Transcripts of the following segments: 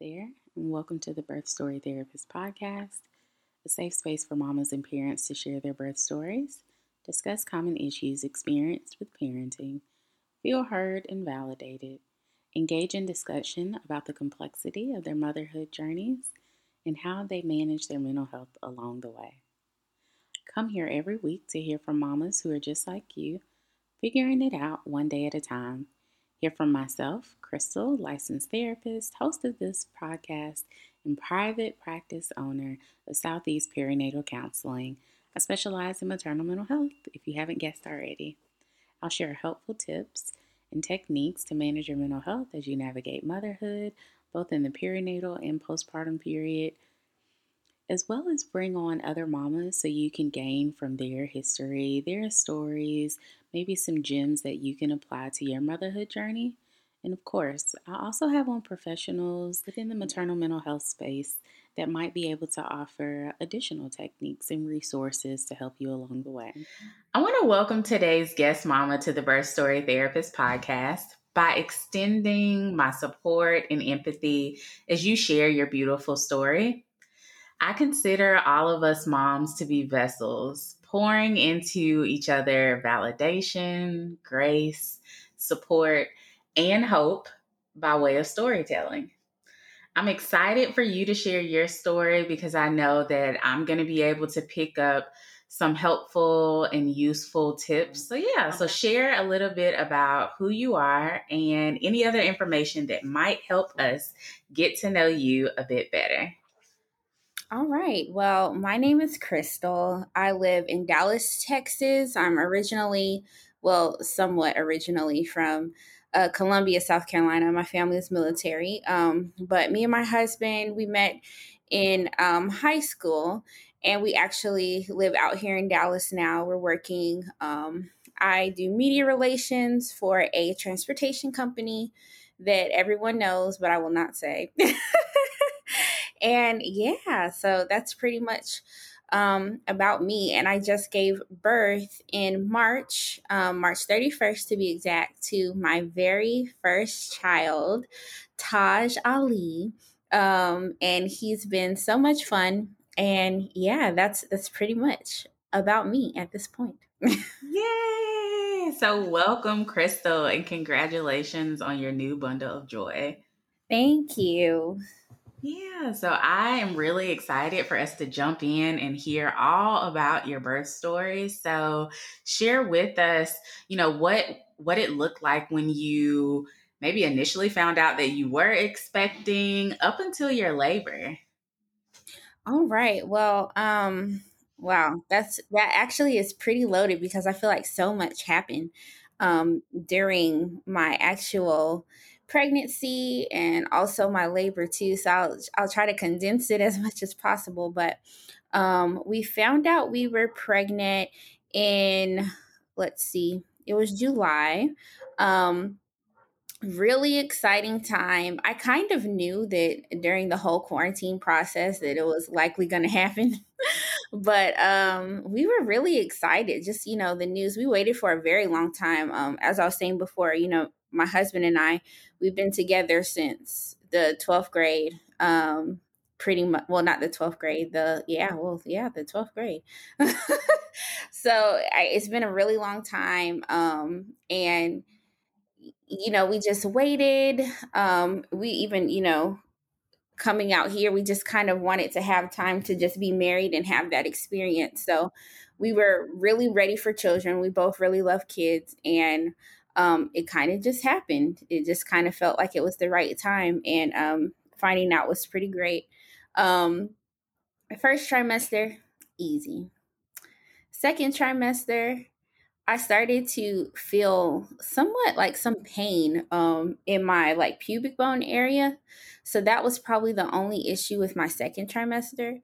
there, and welcome to the Birth Story Therapist podcast, a safe space for mamas and parents to share their birth stories, discuss common issues experienced with parenting, feel heard and validated, engage in discussion about the complexity of their motherhood journeys, and how they manage their mental health along the way. Come here every week to hear from mamas who are just like you, figuring it out one day at a time Hear from myself, Crystal, licensed therapist, host of this podcast, and private practice owner of Southeast Perinatal Counseling. I specialize in maternal mental health, if you haven't guessed already. I'll share helpful tips and techniques to manage your mental health as you navigate motherhood, both in the perinatal and postpartum period, as well as bring on other mamas so you can gain from their history, their stories, maybe some gems that you can apply to your motherhood journey. And of course, I also have on professionals within the maternal mental health space that might be able to offer additional techniques and resources to help you along the way. I want to welcome today's guest mama to the Birth Story Therapist podcast by extending my support and empathy as you share your beautiful story. I consider all of us moms to be vessels, pouring into each other validation, grace, support, and hope by way of storytelling. I'm excited for you to share your story because I know that I'm going to be able to pick up some helpful and useful tips. So, yeah, so share a little bit about who you are and any other information that might help us get to know you a bit better. All right. Well, my name is Crystal. I live in Dallas, Texas. I'm originally, well, somewhat originally from uh, Columbia, South Carolina. My family is military. Um, but me and my husband, we met in um, high school and we actually live out here in Dallas now. We're working, um, I do media relations for a transportation company that everyone knows, but I will not say. And yeah, so that's pretty much um, about me. And I just gave birth in March, um, March 31st to be exact, to my very first child, Taj Ali. Um, and he's been so much fun. And yeah, that's that's pretty much about me at this point. Yay! So welcome, Crystal, and congratulations on your new bundle of joy. Thank you. Yeah, so I am really excited for us to jump in and hear all about your birth story. So share with us, you know, what what it looked like when you maybe initially found out that you were expecting up until your labor. All right. Well, um wow, that's that actually is pretty loaded because I feel like so much happened um during my actual pregnancy and also my labor too. So I'll, I'll try to condense it as much as possible. But um, we found out we were pregnant in, let's see, it was July. Um, really exciting time. I kind of knew that during the whole quarantine process that it was likely going to happen. but um, we were really excited. Just, you know, the news, we waited for a very long time. Um, as I was saying before, you know, my husband and I, we've been together since the 12th grade. Um, pretty much, well, not the 12th grade, the, yeah, well, yeah, the 12th grade. so I, it's been a really long time. Um, and, you know, we just waited. Um, we even, you know, coming out here, we just kind of wanted to have time to just be married and have that experience. So we were really ready for children. We both really love kids. And um, it kind of just happened. It just kind of felt like it was the right time, and um, finding out was pretty great. Um, first trimester, easy. Second trimester, I started to feel somewhat like some pain um, in my like pubic bone area. So that was probably the only issue with my second trimester.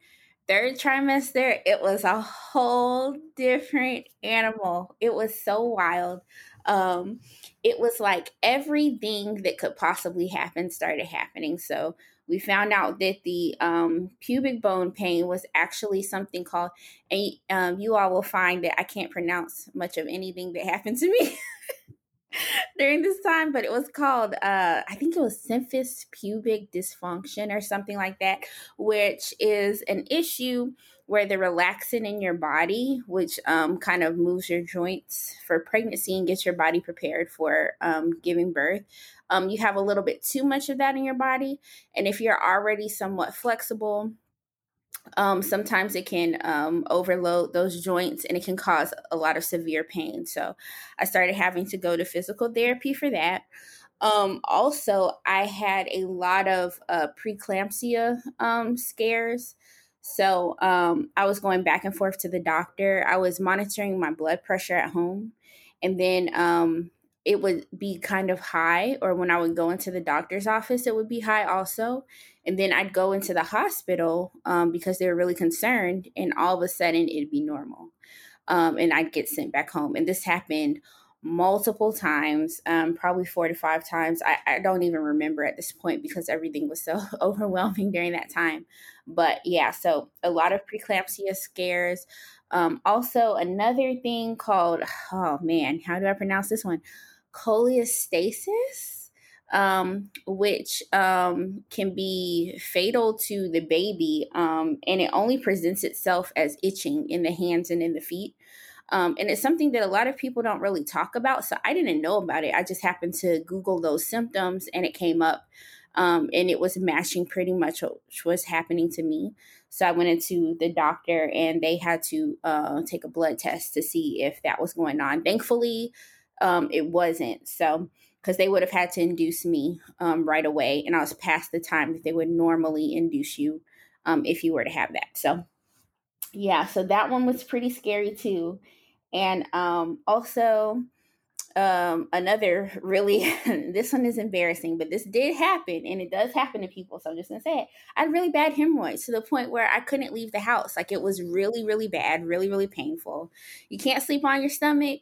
Third trimester, it was a whole different animal. It was so wild. Um, it was like everything that could possibly happen started happening. So we found out that the um, pubic bone pain was actually something called, and um, you all will find that I can't pronounce much of anything that happened to me. during this time, but it was called uh I think it was symphysis pubic dysfunction or something like that, which is an issue where the relaxin in your body, which um, kind of moves your joints for pregnancy and gets your body prepared for um, giving birth, um, you have a little bit too much of that in your body. And if you're already somewhat flexible, um, sometimes it can um, overload those joints and it can cause a lot of severe pain. So I started having to go to physical therapy for that. Um, also, I had a lot of uh, preeclampsia um, scares. So um, I was going back and forth to the doctor. I was monitoring my blood pressure at home. And then um, it would be kind of high, or when I would go into the doctor's office, it would be high also. And then I'd go into the hospital um, because they were really concerned, and all of a sudden it'd be normal. Um, and I'd get sent back home. And this happened multiple times, um, probably four to five times. I, I, don't even remember at this point because everything was so overwhelming during that time. But yeah, so a lot of preeclampsia scares. Um, also, another thing called, oh man, how do I pronounce this one? Cholestasis, um, which um, can be fatal to the baby, um, and it only presents itself as itching in the hands and in the feet. Um, and it's something that a lot of people don't really talk about. So I didn't know about it. I just happened to Google those symptoms and it came up. Um, and it was matching pretty much what was happening to me. So I went into the doctor and they had to uh, take a blood test to see if that was going on. Thankfully, um, it wasn't. So, because they would have had to induce me um, right away, and I was past the time that they would normally induce you um, if you were to have that. So, yeah, so that one was pretty scary too. And um, also, um, another really, this one is embarrassing, but this did happen and it does happen to people. So I'm just gonna say it. I had really bad hemorrhoids to the point where I couldn't leave the house. Like it was really, really bad, really, really painful. You can't sleep on your stomach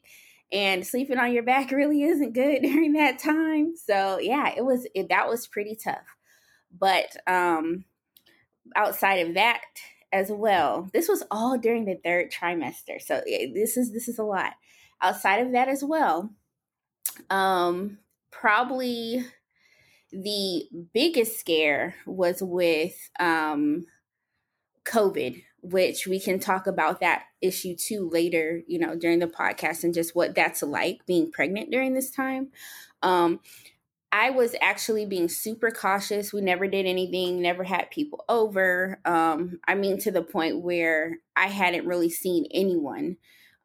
and sleeping on your back really isn't good during that time. So yeah, it was, it, that was pretty tough. But um, outside of that, as well. This was all during the third trimester. So this is this is a lot. Outside of that as well, um probably the biggest scare was with um COVID, which we can talk about that issue too later, you know, during the podcast and just what that's like being pregnant during this time. Um, I was actually being super cautious. We never did anything, never had people over. Um, I mean, to the point where I hadn't really seen anyone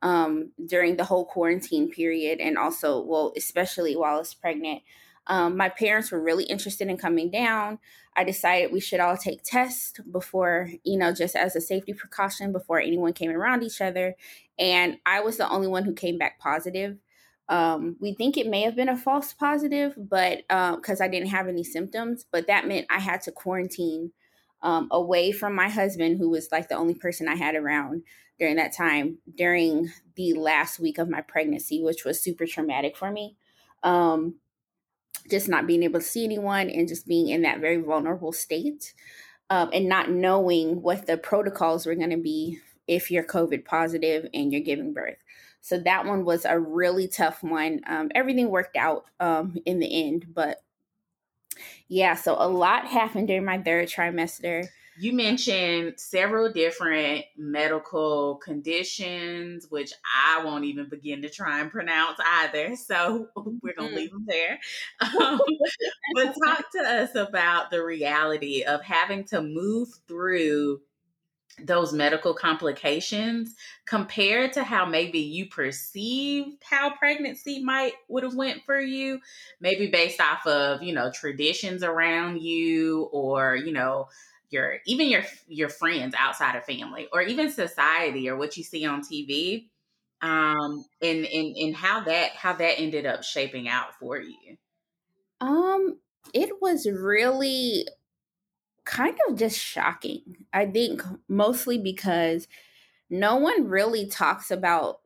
um, during the whole quarantine period. And also, well, especially while I was pregnant. Um, my parents were really interested in coming down. I decided we should all take tests before, you know, just as a safety precaution before anyone came around each other. And I was the only one who came back positive. Um, we think it may have been a false positive, but because um, I didn't have any symptoms, but that meant I had to quarantine um, away from my husband, who was like the only person I had around during that time during the last week of my pregnancy, which was super traumatic for me. Um, just not being able to see anyone and just being in that very vulnerable state um, and not knowing what the protocols were going to be if you're COVID positive and you're giving birth. So that one was a really tough one. Um, everything worked out um, in the end, but yeah, so a lot happened during my third trimester. You mentioned several different medical conditions, which I won't even begin to try and pronounce either. So we're going to mm. leave them there. Um, but talk to us about the reality of having to move through those medical complications compared to how maybe you perceived how pregnancy might would have went for you maybe based off of you know traditions around you or you know your even your your friends outside of family or even society or what you see on TV um and and and how that how that ended up shaping out for you. Um it was really kind of just shocking. I think mostly because no one really talks about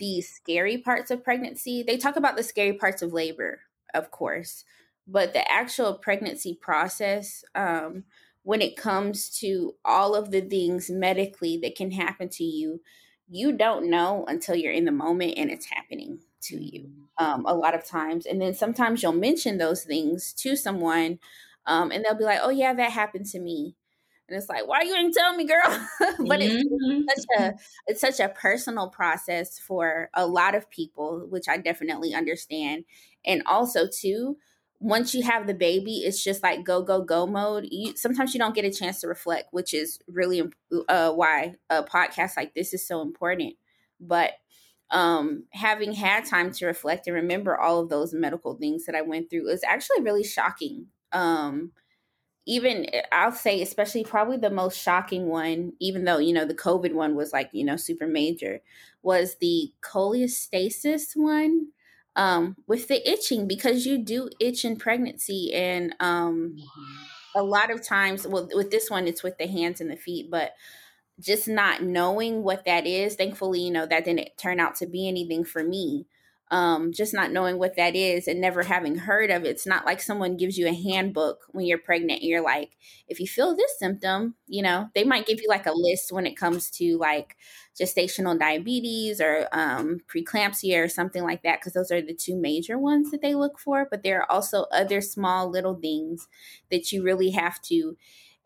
the scary parts of pregnancy. They talk about the scary parts of labor, of course, but the actual pregnancy process, um, when it comes to all of the things medically that can happen to you, you don't know until you're in the moment and it's happening. to you mm-hmm. um, a lot of times. And then sometimes you'll mention those things to someone um, and they'll be like, oh, yeah, that happened to me. And it's like, why you ain't tell me, girl? but it's, mm-hmm. it's such a it's such a personal process for a lot of people, which I definitely understand. And also too, once you have the baby, it's just like go go go mode. You, sometimes you don't get a chance to reflect, which is really uh, why a podcast like this is so important. But um, having had time to reflect and remember all of those medical things that I went through is actually really shocking. Um, even eh, I'll say, especially probably the most shocking one, even though, you know, the COVID one was like, you know, super major, was the cholestasis one um, with the itching because you do itch in pregnancy. And um, a lot of times, well, with this one, it's with the hands and the feet, but just not knowing what that is, thankfully, you know, that didn't turn out to be anything for me um, just not knowing what that is and never having heard of it. It's not like someone gives you a handbook when you're pregnant and you're like, if you feel this symptom, you know, they might give you like a list when it comes to like gestational diabetes or um, preeclampsia or something like that, because those are the two major ones that they look for. But there are also other small little things that you really have to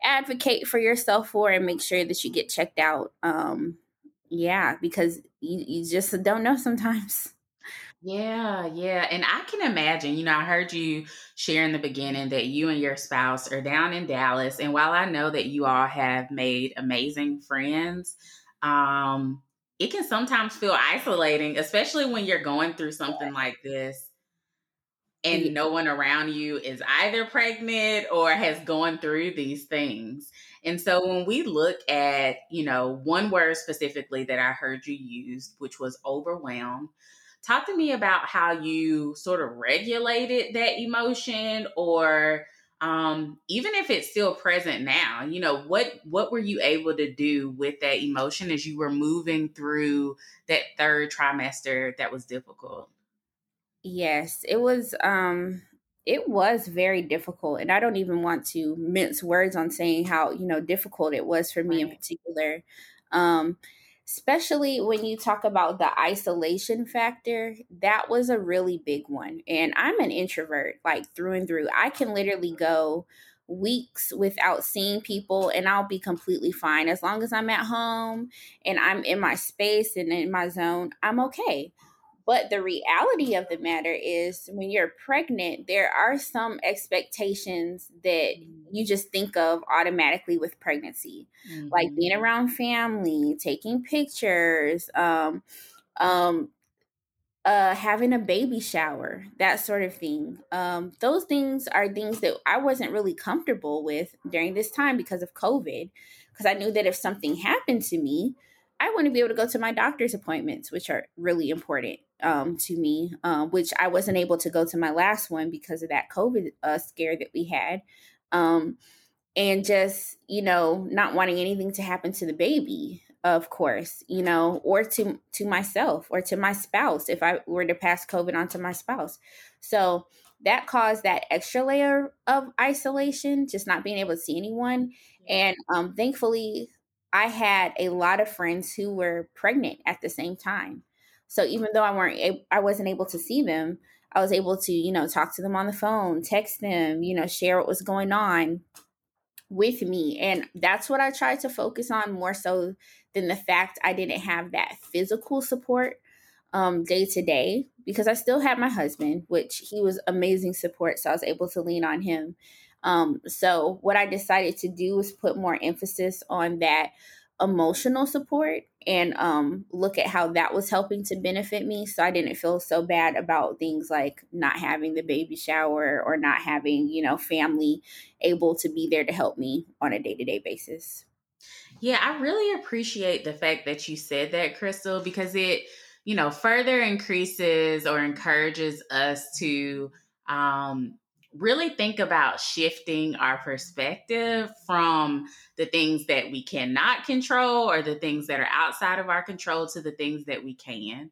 advocate for yourself for and make sure that you get checked out. Um, yeah, because you, you just don't know sometimes. Yeah, yeah. And I can imagine, you know, I heard you share in the beginning that you and your spouse are down in Dallas. And while I know that you all have made amazing friends, um, it can sometimes feel isolating, especially when you're going through something like this and no one around you is either pregnant or has gone through these things. And so when we look at, you know, one word specifically that I heard you use, which was overwhelmed, talk to me about how you sort of regulated that emotion or um, even if it's still present now you know what what were you able to do with that emotion as you were moving through that third trimester that was difficult yes it was um it was very difficult and i don't even want to mince words on saying how you know difficult it was for me right. in particular um especially when you talk about the isolation factor, that was a really big one. And I'm an introvert, like through and through. I can literally go weeks without seeing people and I'll be completely fine. As long as I'm at home and I'm in my space and in my zone, I'm okay. But the reality of the matter is, when you're pregnant, there are some expectations that you just think of automatically with pregnancy, mm-hmm. like being around family, taking pictures, um, um, uh, having a baby shower, that sort of thing. Um, those things are things that I wasn't really comfortable with during this time because of COVID, because I knew that if something happened to me, I want to be able to go to my doctor's appointments, which are really important um, to me, uh, which I wasn't able to go to my last one because of that COVID uh, scare that we had. Um, and just, you know, not wanting anything to happen to the baby, of course, you know, or to to myself or to my spouse if I were to pass COVID on to my spouse. So that caused that extra layer of isolation, just not being able to see anyone. And um, thankfully, I had a lot of friends who were pregnant at the same time. So even though I weren't, I wasn't able to see them, I was able to, you know, talk to them on the phone, text them, you know, share what was going on with me. And that's what I tried to focus on more so than the fact I didn't have that physical support um, day to day because I still had my husband, which he was amazing support. So I was able to lean on him. Um, so what I decided to do was put more emphasis on that emotional support and um, look at how that was helping to benefit me. So I didn't feel so bad about things like not having the baby shower or not having, you know, family able to be there to help me on a day to day basis. Yeah, I really appreciate the fact that you said that, Crystal, because it, you know, further increases or encourages us to um, really think about shifting our perspective from the things that we cannot control or the things that are outside of our control to the things that we can.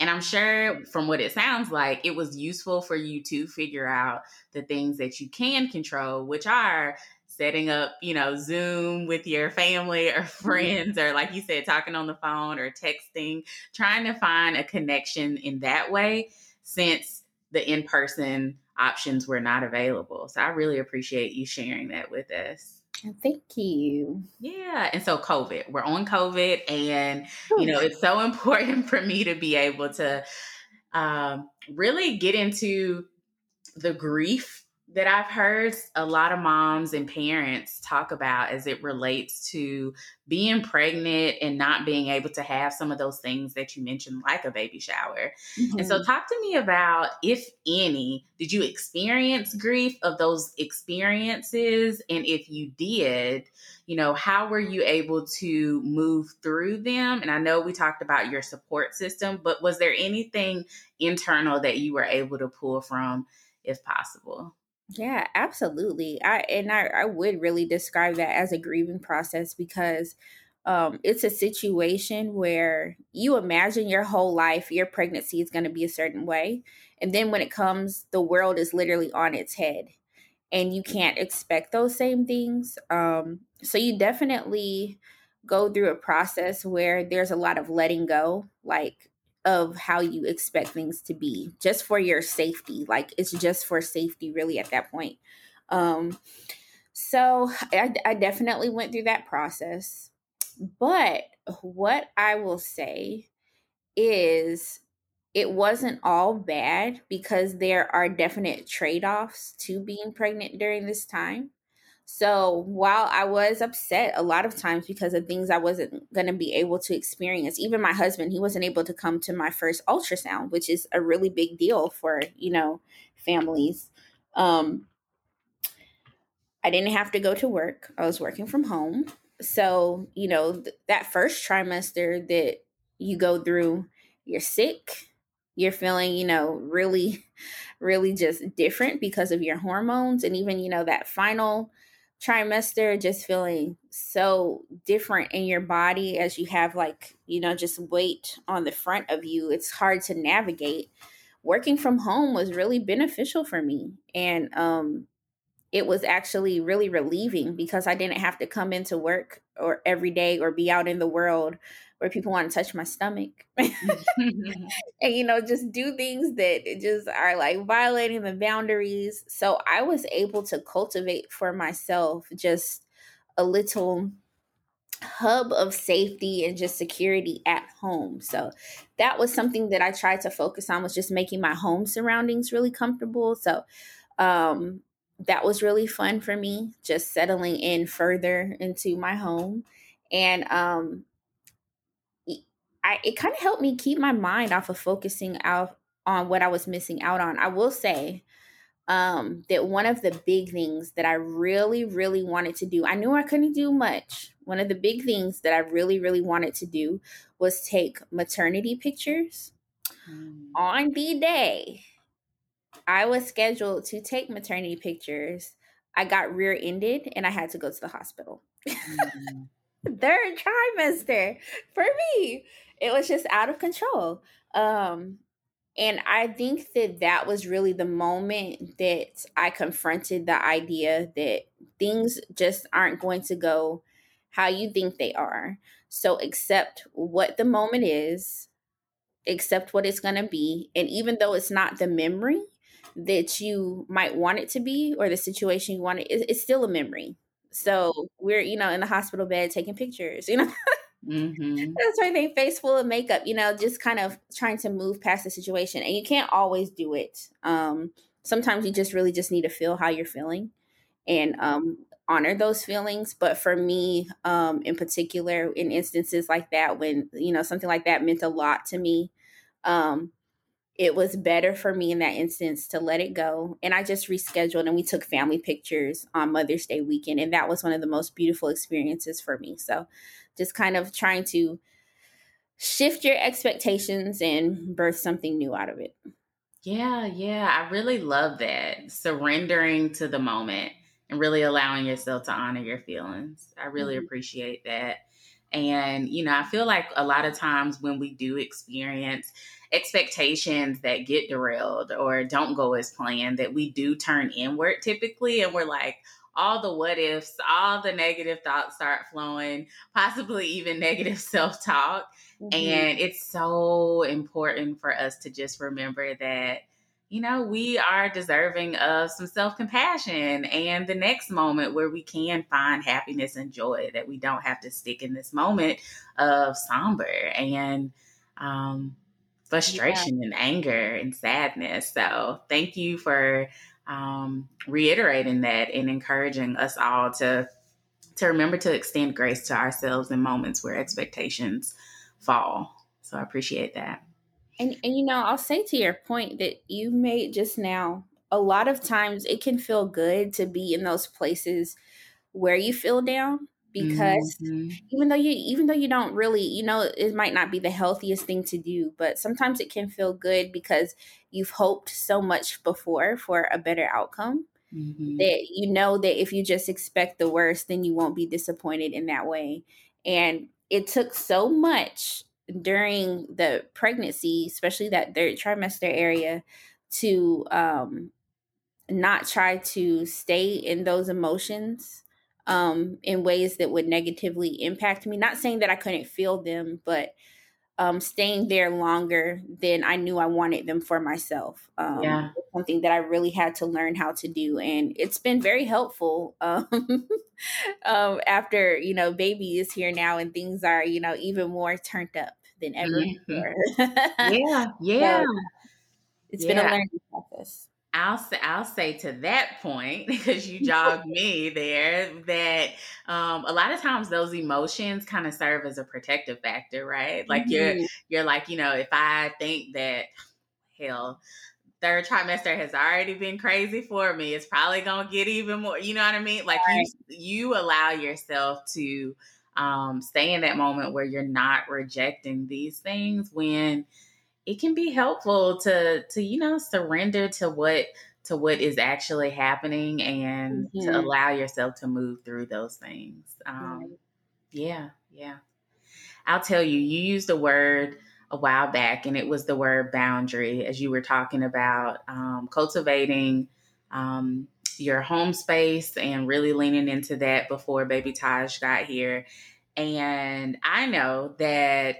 And I'm sure from what it sounds like, it was useful for you to figure out the things that you can control, which are setting up, you know, Zoom with your family or mm-hmm. friends, or like you said, talking on the phone or texting, trying to find a connection in that way since the in person options were not available. So I really appreciate you sharing that with us. Thank you. Yeah. And so COVID, we're on COVID and you know, it's so important for me to be able to um, really get into the grief that I've heard a lot of moms and parents talk about as it relates to being pregnant and not being able to have some of those things that you mentioned, like a baby shower. Mm-hmm. And so, mm-hmm. talk to me about, if any, did you experience grief of those experiences? And if you did, you know, how were you able to move through them? And I know we talked about your support system, but was there anything internal that you were able to pull from, if possible? Yeah, absolutely. I and I, I would really describe that as a grieving process because um, it's a situation where you imagine your whole life your pregnancy is going to be a certain way and then when it comes the world is literally on its head and you can't expect those same things um, so you definitely go through a process where there's a lot of letting go like of how you expect things to be just for your safety like it's just for safety really at that point. Um so I, I definitely went through that process but what i will say is it wasn't all bad because there are definite trade-offs to being pregnant during this time so while I was upset a lot of times because of things I wasn't going to be able to experience, even my husband, he wasn't able to come to my first ultrasound, which is a really big deal for, you know, families. Um, I didn't have to go to work. I was working from home. So, you know, th- that first trimester that you go through, you're sick, you're feeling, you know, really, really just different because of your hormones. And even, you know, that final trimester just feeling so different in your body as you have like you know just weight on the front of you it's hard to navigate. Working from home was really beneficial for me and um it was actually really relieving because I didn't have to come into work or every day or be out in the world where people want to touch my stomach. And you know just do things that just are like violating the boundaries. So i was able to cultivate for myself just a little hub of safety and just security at home. So that was something that i tried to focus on was just making my home surroundings really comfortable. So um that was really fun for me just settling in further into my home. And um I it kind of helped me keep my mind off of focusing out on what I was missing out on. I will say um, that one of the big things that I really, really wanted to do, I knew I couldn't do much. One of the big things that I really, really wanted to do was take maternity pictures mm. on the day I was scheduled to take maternity pictures. I got rear ended and I had to go to the hospital. Mm. Third trimester for me it was just out of control. Um, and I think that that was really the moment that I confronted the idea that things just aren't going to go how you think they are. So accept what the moment is, accept what it's going to be. And even though it's not the memory that you might want it to be or the situation you want it, it's still a memory. So we're, you know, in the hospital bed taking pictures, you know. Mm-hmm. That's why they face full of makeup, you know, just kind of trying to move past the situation. And you can't always do it. Um, sometimes you just really just need to feel how you're feeling and um, honor those feelings. But for me, um, in particular, in instances like that, when, you know, something like that meant a lot to me, um, it was better for me in that instance to let it go. And I just rescheduled and we took family pictures on Mother's Day weekend. And that was one of the most beautiful experiences for me. So just kind of trying to shift your expectations and birth something new out of it. Yeah, yeah. I really love that. Surrendering to the moment and really allowing yourself to honor your feelings. I really mm-hmm. appreciate that. And, you know, I feel like a lot of times when we do experience expectations that get derailed or don't go as planned, that we do turn inward typically and we're like, all the what ifs, all the negative thoughts start flowing, possibly even negative self talk. Mm-hmm. And it's so important for us to just remember that you know, we are deserving of some self compassion and the next moment where we can find happiness and joy, that we don't have to stick in this moment of somber and um, frustration yeah. and anger and sadness. So, thank you for um, reiterating that and encouraging us all to to remember to extend grace to ourselves in moments where expectations fall. So I appreciate that. And and you know, I'll say to your point that you made just now, a lot of times it can feel good to be in those places where you feel down because mm-hmm. even though you even though you don't really you know it might not be the healthiest thing to do but sometimes it can feel good because you've hoped so much before for a better outcome mm-hmm. that you know that if you just expect the worst then you won't be disappointed in that way and it took so much during the pregnancy, especially that third trimester area, to um, not try to stay in those emotions um, in ways that would negatively impact me. Not saying that I couldn't feel them, but um, staying there longer than I knew I wanted them for myself. Um, yeah. Something that I really had to learn how to do. And it's been very helpful um, um, after, you know, baby is here now and things are, you know, even more turned up than ever mm-hmm. yeah. Yeah. So it's yeah. been a learning process. I'll say I'll say to that point because you jogged me there that um, a lot of times those emotions kind of serve as a protective factor, right? Like mm-hmm. you're you're like you know if I think that hell third trimester has already been crazy for me, it's probably gonna get even more. You know what I mean? Like right. you you allow yourself to um, stay in that moment where you're not rejecting these things when it can be helpful to to you know surrender to what to what is actually happening and mm-hmm. to allow yourself to move through those things um, right. yeah yeah i'll tell you you used a word a while back and it was the word boundary as you were talking about um, cultivating um, your home space and really leaning into that before baby taj got here and i know that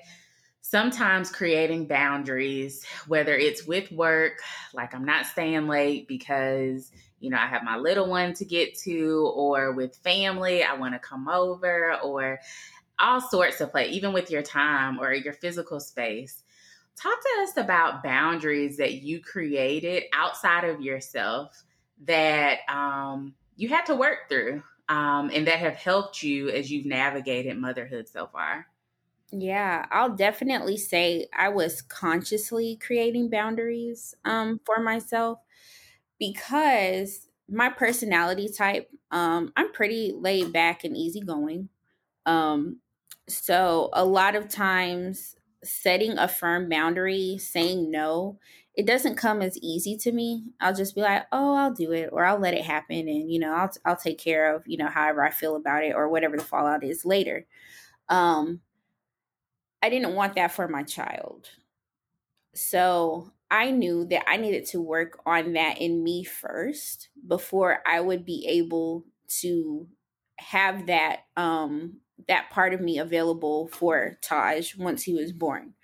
sometimes creating boundaries, whether it's with work, like I'm not staying late because, you know, I have my little one to get to, or with family, I want to come over, or all sorts of play, even with your time or your physical space. Talk to us about boundaries that you created outside of yourself that um, you had to work through um, and that have helped you as you've navigated motherhood so far. Yeah, I'll definitely say I was consciously creating boundaries um, for myself because my personality type, um, I'm pretty laid back and easygoing. Um, so a lot of times, setting a firm boundary, saying no, it doesn't come as easy to me. I'll just be like, "Oh, I'll do it," or "I'll let it happen," and you know, I'll I'll take care of you know however I feel about it or whatever the fallout is later. Um, I didn't want that for my child. So I knew that I needed to work on that in me first before I would be able to have that um that part of me available for Taj once he was born.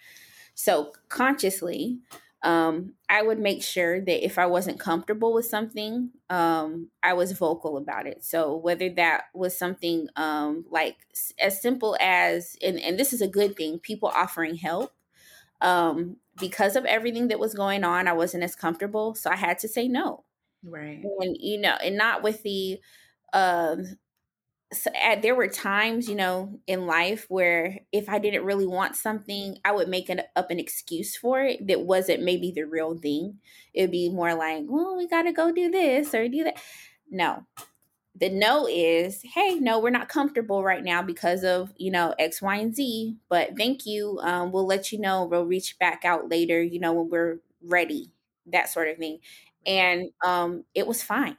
So consciously, um, I would make sure that if I wasn't comfortable with something, um, I was vocal about it. So whether that was something um, like as simple as, and, and this is a good thing, people offering help. Um, because of everything that was going on, I wasn't as comfortable, so I had to say no. Right. And you know, and not with the uh, so at, there were times, you know, in life where if I didn't really want something, I would make it up an excuse for it that wasn't maybe the real thing. It'd be more like, well, we got to go do this or do that. No. The no is, hey, no, we're not comfortable right now because of, you know, X, Y, and Z. But thank you. Um, we'll let you know. We'll reach back out later, you know, when we're ready, that sort of thing. And um, it was fine.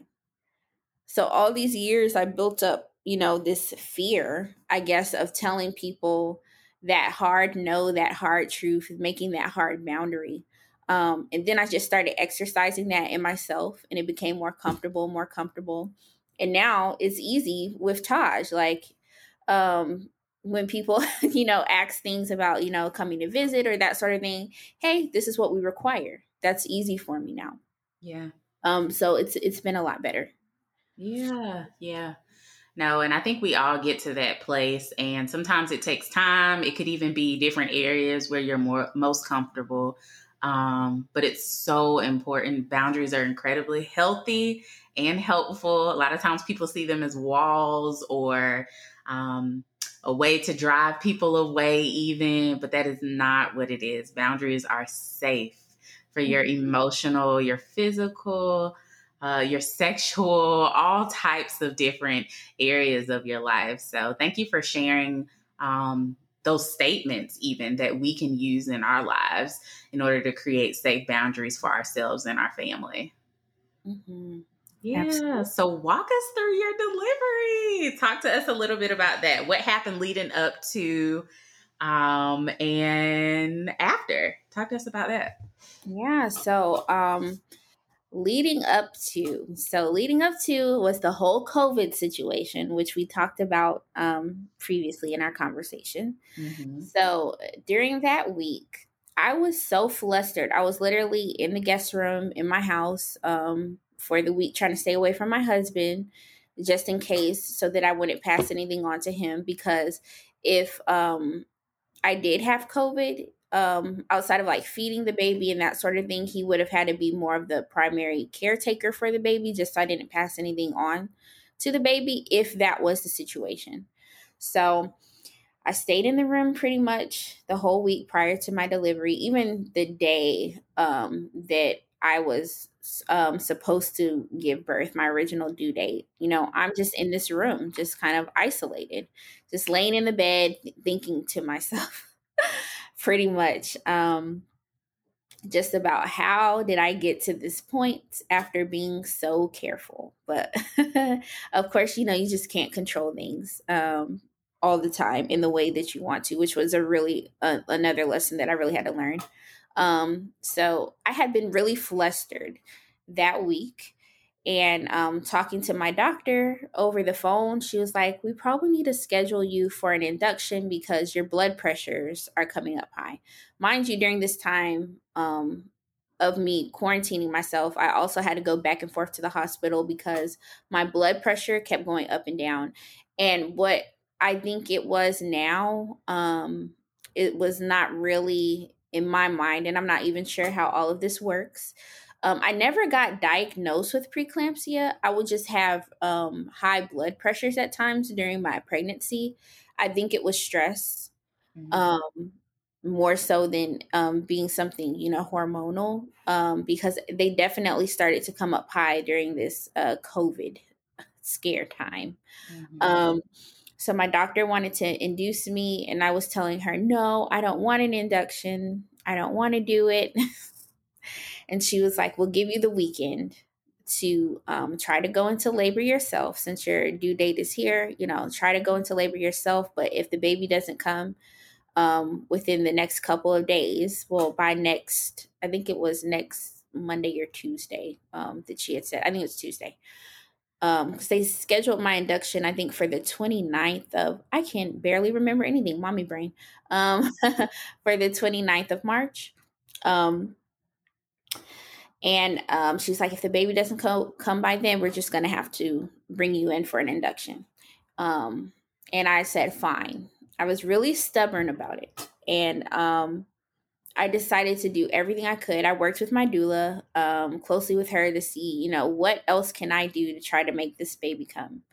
So all these years I built up you know, this fear, I guess, of telling people that hard no, that hard truth, making that hard boundary. Um, and then I just started exercising that in myself, and it became more comfortable, more comfortable. and now it's easy with Taj. Like, um, when people, you know, ask things about, you know, coming to visit or that sort of thing, hey, this is what we require. That's easy for me now. Yeah. Um, so it's it's been a lot better. Yeah, yeah. No, and I think we all get to that place and sometimes it takes time. It could even be different areas where you're more most comfortable. Um, but it's so important. Boundaries are incredibly healthy and helpful. A lot of times people see them as walls or um, a way to drive people away, even, but that is not what it is. Boundaries are safe for your mm-hmm. emotional, your physical, uh, your sexual, all types of different areas of your life. So, thank you for sharing um, those statements, even that we can use in our lives in order to create safe boundaries for ourselves and our family. Mm-hmm. Yeah. Absolutely. So walk us through your delivery. Talk to us a little bit about that. What happened leading up to um and after? Talk to us about that. Yeah. So um leading up to so leading up to was the whole covid situation which we talked about um previously in our conversation mm-hmm. so during that week i was so flustered i was literally in the guest room in my house um for the week trying to stay away from my husband just in case so that I wouldn't pass anything on to him because if um I did have COVID, um outside of like feeding the baby and that sort of thing, he would have had to be more of the primary caretaker for the baby just so I didn't pass anything on to the baby if that was the situation. So I stayed in the room pretty much the whole week prior to my delivery, even the day um, that I was um, supposed to give birth, my original due date. You know, I'm just in this room, just kind of isolated, just laying in the bed, thinking to myself, pretty much, um, just about how did I get to this point after being so careful. But of course, you know, you just can't control things. Um, all the time in the way that you want to, which was a really uh, another lesson that I really had to learn. Um, so I had been really flustered that week. And um, talking to my doctor over the phone, she was like, We probably need to schedule you for an induction because your blood pressures are coming up high. Mind you, during this time um, of me quarantining myself, I also had to go back and forth to the hospital because my blood pressure kept going up and down. And what I think it was now, um, it was not really in my mind, and I'm not even sure how all of this works. Um, I never got diagnosed with preeclampsia. I would just have um, high blood pressures at times during my pregnancy. I think it was stress, mm-hmm. um, more so than um, being something you know hormonal, um, because they definitely started to come up high during this uh, COVID scare time. Mm-hmm. Um, so my doctor wanted to induce me, and I was telling her, no, I don't want an induction. I don't want to do it. and she was like, we'll give you the weekend to um, try to go into labor yourself since your due date is here. You know, try to go into labor yourself. But if the baby doesn't come um, within the next couple of days, well, by next, I think it was next Monday or Tuesday um, that she had said. I think it was Tuesday um because they scheduled my induction i think for the 29th of i can't barely remember anything mommy brain um for the 29th of march um and um she's like if the baby doesn't co- come by then we're just gonna have to bring you in for an induction um and i said fine i was really stubborn about it and um I decided to do everything I could. I worked with my doula um, closely with her to see, you know, what else can I do to try to make this baby come.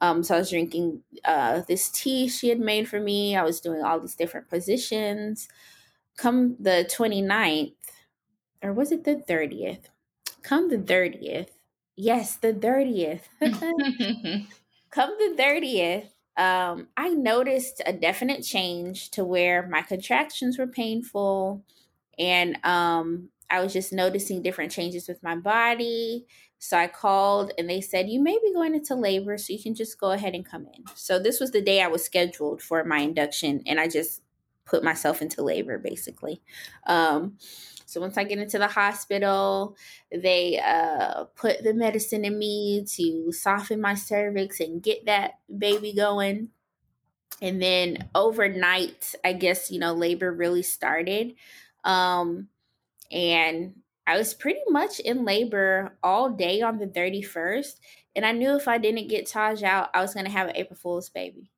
Um, so I was drinking uh, this tea she had made for me. I was doing all these different positions. Come the 29th, or was it the 30th? Come the 30th. Yes, the 30th. Come the 30th, um, I noticed a definite change to where my contractions were painful, and um, I was just noticing different changes with my body. So I called and they said, You may be going into labor, so you can just go ahead and come in. So this was the day I was scheduled for my induction, and I just put myself into labor basically. Um, So once I get into the hospital, they uh, put the medicine in me to soften my cervix and get that baby going. And then overnight, I guess, you know, labor really started. Um, and I was pretty much in labor all day on the 31st. And I knew if I didn't get Taj out, I was going to have an April Fool's baby.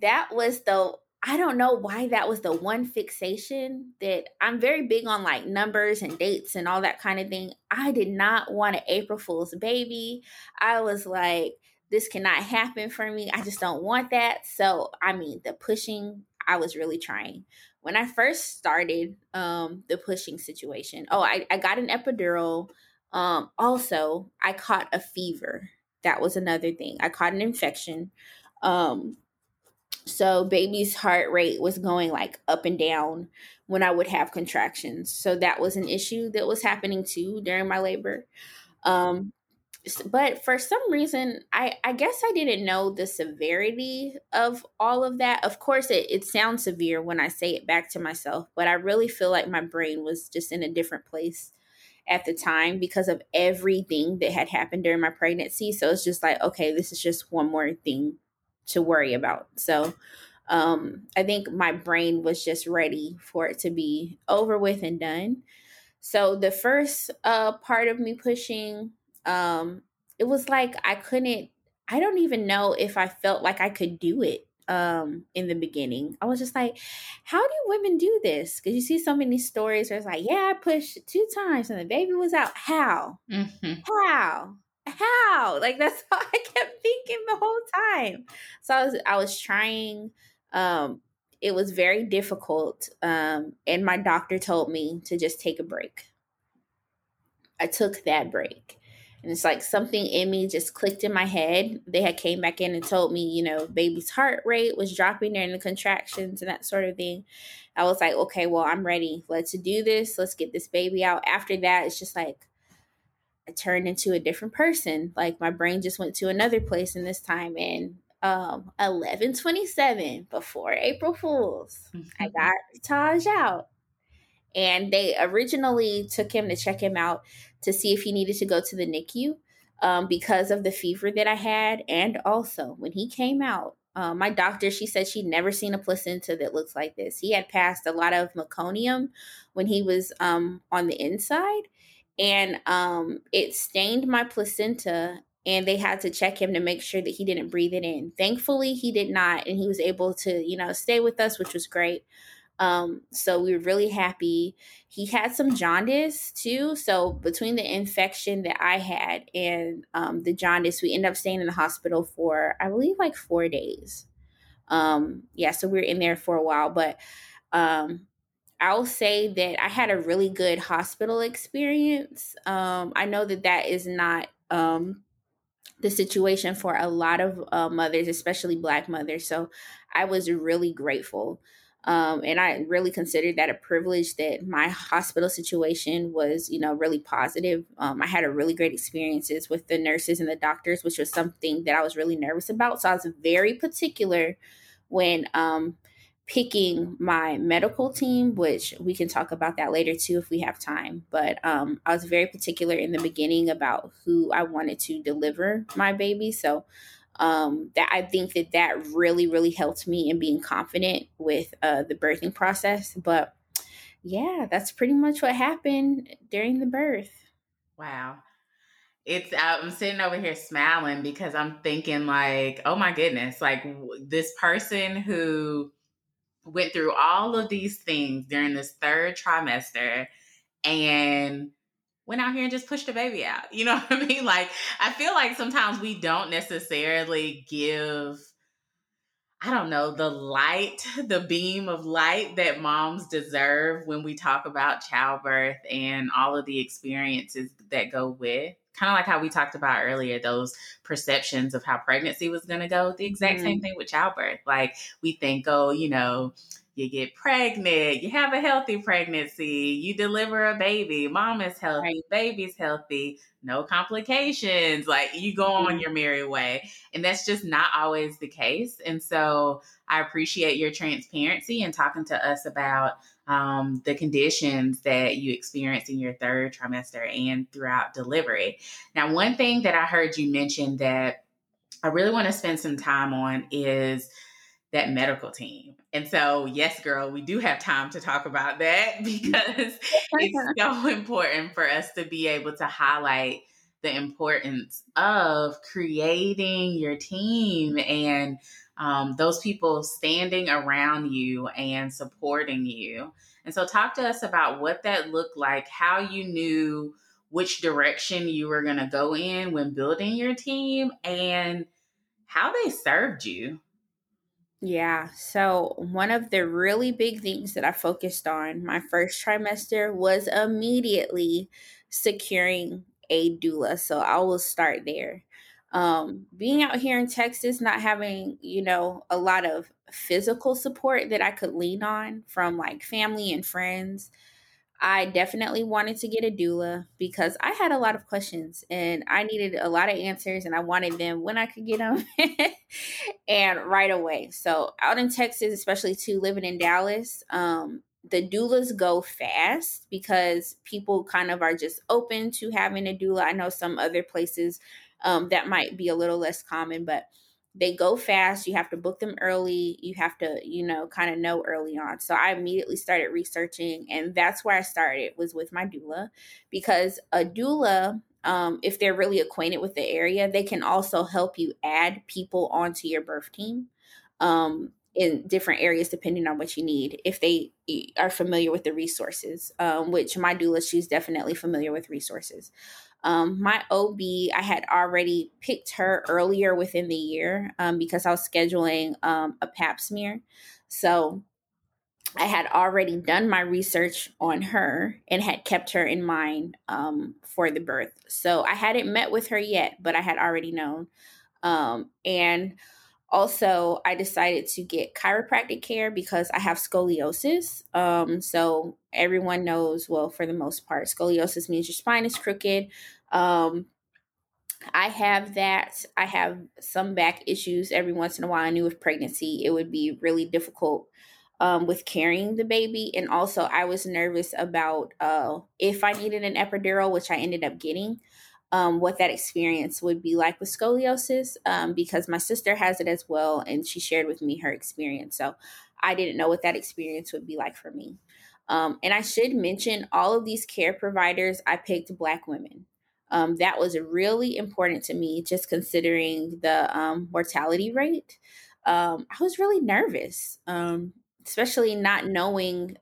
that was the I don't know why that was the one fixation that I'm very big on like numbers and dates and all that kind of thing. I did not want an April Fool's baby. I was like, this cannot happen for me. I just don't want that. So, I mean, the pushing, I was really trying. When I first started um, the pushing situation, oh, I, I got an epidural. Um, also, I caught a fever. That was another thing. I caught an infection. Um, so baby's heart rate was going like up and down when I would have contractions. So that was an issue that was happening too during my labor. Um, but for some reason, I, I guess I didn't know the severity of all of that. Of course, it, it sounds severe when I say it back to myself, but I really feel like my brain was just in a different place at the time because of everything that had happened during my pregnancy. So it's just like, okay, this is just one more thing to worry about. So um, I think my brain was just ready for it to be over with and done. So the first uh, part of me pushing, um, it was like I couldn't. I don't even know if I felt like I could do it um in the beginning. I was just like, how do women do this? Because you see so many stories where it's like, yeah, I pushed two times and the baby was out. How? Mm-hmm. How? How? Like that's how I kept thinking the whole time. So I was I was trying um it was very difficult um and my doctor told me to just take a break. I took that break. And it's like something in me just clicked in my head. They had came back in and told me, you know, baby's heart rate was dropping during the contractions and that sort of thing. I was like, okay, well, I'm ready. Let's do this. Let's get this baby out. After that, it's just like I turned into a different person. Like my brain just went to another place in this time. And um, 1127 before April Fools, mm-hmm. I got Taj out. And they originally took him to check him out to see if he needed to go to the NICU um, because of the fever that I had. And also, when he came out, uh, my doctor, she said she'd never seen a placenta that looks like this. He had passed a lot of meconium when he was um, on the inside and um, it stained my placenta and they had to check him to make sure that he didn't breathe it in. Thankfully, he did not, and he was able to, you know, stay with us, which was great. Um, so we were really happy. He had some jaundice too. So between the infection that I had and um, the jaundice, we ended up staying in the hospital for, I believe, like four days. Um, yeah, so we were in there for a while, but um, I'll say that I had a really good hospital experience. Um, I know that that is not um, the situation for a lot of uh, mothers, especially Black mothers. So I was really grateful. Um, and I really considered that a privilege that my hospital situation was, you know, really positive. Um, I had a really great experiences with the nurses and the doctors, which was something that I was really nervous about. So I was very particular when um, picking my medical team, which we can talk about that later too if we have time. But um, I was very particular in the beginning about who I wanted to deliver my baby. So um, that I think that that really, really helped me in being confident with uh, the birthing process. But yeah, that's pretty much what happened during the birth. Wow. It's I'm sitting over here smiling because I'm thinking like, oh my goodness, like this person who went through all of these things during this third trimester and went out here and just pushed the baby out. You know what I mean? Like, I feel like sometimes we don't necessarily give, I don't know, the light, the beam of light that moms deserve when we talk about childbirth and all of the experiences that go with kind of like how we talked about earlier, those perceptions of how pregnancy was going to go. The exact mm-hmm. same thing with childbirth. Like we think, oh, you know, you get pregnant, you have a healthy pregnancy, you deliver a baby, mom is healthy, right. baby's healthy, no complications. Like you go on mm-hmm. your merry way. And that's just not always the case. And so I appreciate your transparency and talking to us about um, the conditions that you experience in your third trimester and throughout delivery. Now, one thing that I heard you mention that I really want to spend some time on is that medical team. And so, yes, girl, we do have time to talk about that because it's so important for us to be able to highlight the importance of creating your team and um, those people standing around you and supporting you. And so, talk to us about what that looked like, how you knew which direction you were going to go in when building your team, and how they served you. Yeah. So, one of the really big things that I focused on my first trimester was immediately securing a doula. So, I will start there. Um, being out here in Texas, not having, you know, a lot of physical support that I could lean on from like family and friends, I definitely wanted to get a doula because I had a lot of questions and I needed a lot of answers and I wanted them when I could get them and right away. So, out in Texas, especially too, living in Dallas, um, the doulas go fast because people kind of are just open to having a doula. I know some other places um, that might be a little less common, but they go fast. You have to book them early. You have to, you know, kind of know early on. So I immediately started researching, and that's where I started was with my doula, because a doula, um, if they're really acquainted with the area, they can also help you add people onto your birth team. Um, in different areas depending on what you need if they are familiar with the resources um, which my doula she's definitely familiar with resources um, my OB, I had already picked her earlier within the year um, because I was scheduling um, a pap smear. So I had already done my research on her and had kept her in mind um, for the birth. So I hadn't met with her yet, but I had already known. Um, and also, I decided to get chiropractic care because I have scoliosis. Um, so everyone knows, well, for the most part, scoliosis means your spine is crooked. Um, I have that. I have some back issues every once in a while. I knew with pregnancy it would be really difficult um, with carrying the baby. And also, I was nervous about uh, if I needed an epidural, which I ended up getting um, what that experience would be like with scoliosis um, because my sister has it as well and she shared with me her experience. So I didn't know what that experience would be like for me. Um, and I should mention all of these care providers, I picked Black women. Um, that was really important to me, just considering the um, mortality rate. Um, I was really nervous, especially not knowing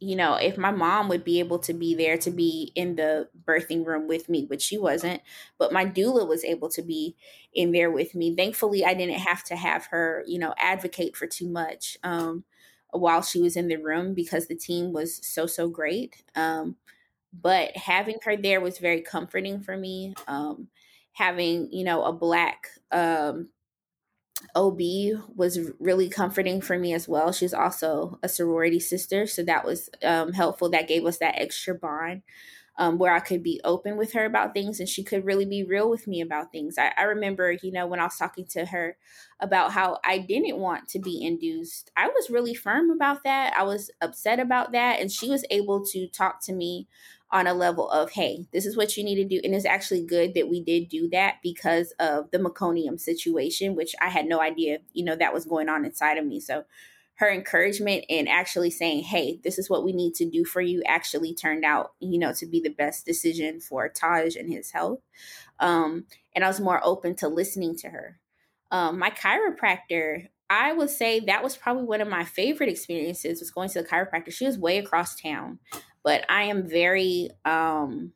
you know, if my mom would be able to be there to be in the birthing room with me, which she wasn't, but my doula was able to be in there with me. Thankfully, I didn't have to have her, you know, advocate for too much um, while she was in the room because the team was so, so great. Um, but having her there was very comforting for me. Um, having, you know, a black um, OB was really comforting for me as well. She's also a sorority sister, so that was um, helpful. That gave us that extra bond um, where I could be open with her about things and she could really be real with me about things. I, I remember, you know, when I was talking to her about how I didn't want to be induced, I was really firm about that. I was upset about that, and she was able to talk to me on a level of, hey, this is what you need to do. And it's actually good that we did do that because of the meconium situation, which I had no idea, you know, that was going on inside of me. So her encouragement and actually saying, hey, this is what we need to do for you actually turned out, you know, to be the best decision for Taj and his health. Um, and I was more open to listening to her. Um, my chiropractor, I would say that was probably one of my favorite experiences was going to the chiropractor. She was way across town but I am very um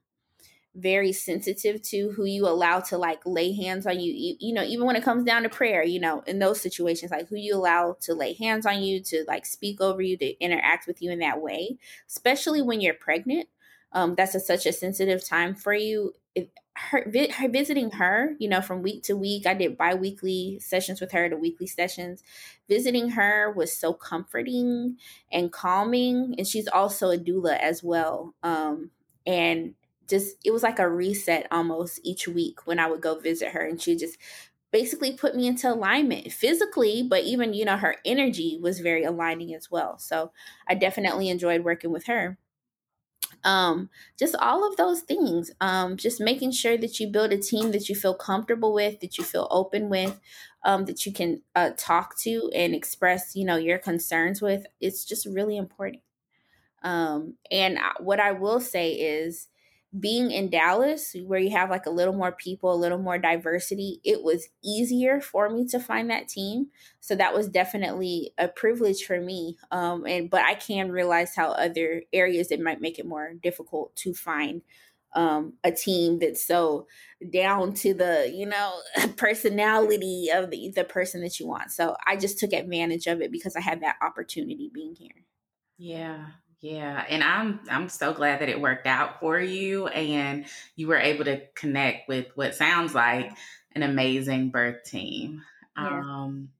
very sensitive to who you allow to like lay hands on you. you. you know even when it comes down to prayer you know in those situations like who you allow to lay hands on you to like speak over you to interact with you in that way especially when you're pregnant um, that's a, such a sensitive time for you. It, her, her visiting her you know from week to week i did bi-weekly sessions with her to weekly sessions. Visiting her was so comforting and calming and she's also a doula as well um, and just it was like a reset almost each week when i would go visit her and she just basically put me into alignment physically but even you know her energy was very aligning as well. So i definitely enjoyed working with her um, just all of those things um, just making sure that you build a team that you feel comfortable with that you feel open with um, that you can uh, talk to and express you know your concerns with it's just really important. Um, and what i will say is being in Dallas, where you have like a little more people, a little more diversity, it was easier for me to find that team. So that was definitely a privilege for me. Um, and but I can realize how other areas it might make it more difficult to find um, a team that's so down to the you know personality of the the person that you want. So I just took advantage of it because I had that opportunity being here. Yeah, yeah, and I'm I'm so glad that it worked out for you and you were able to connect with what sounds like an amazing birth team. Yeah. Um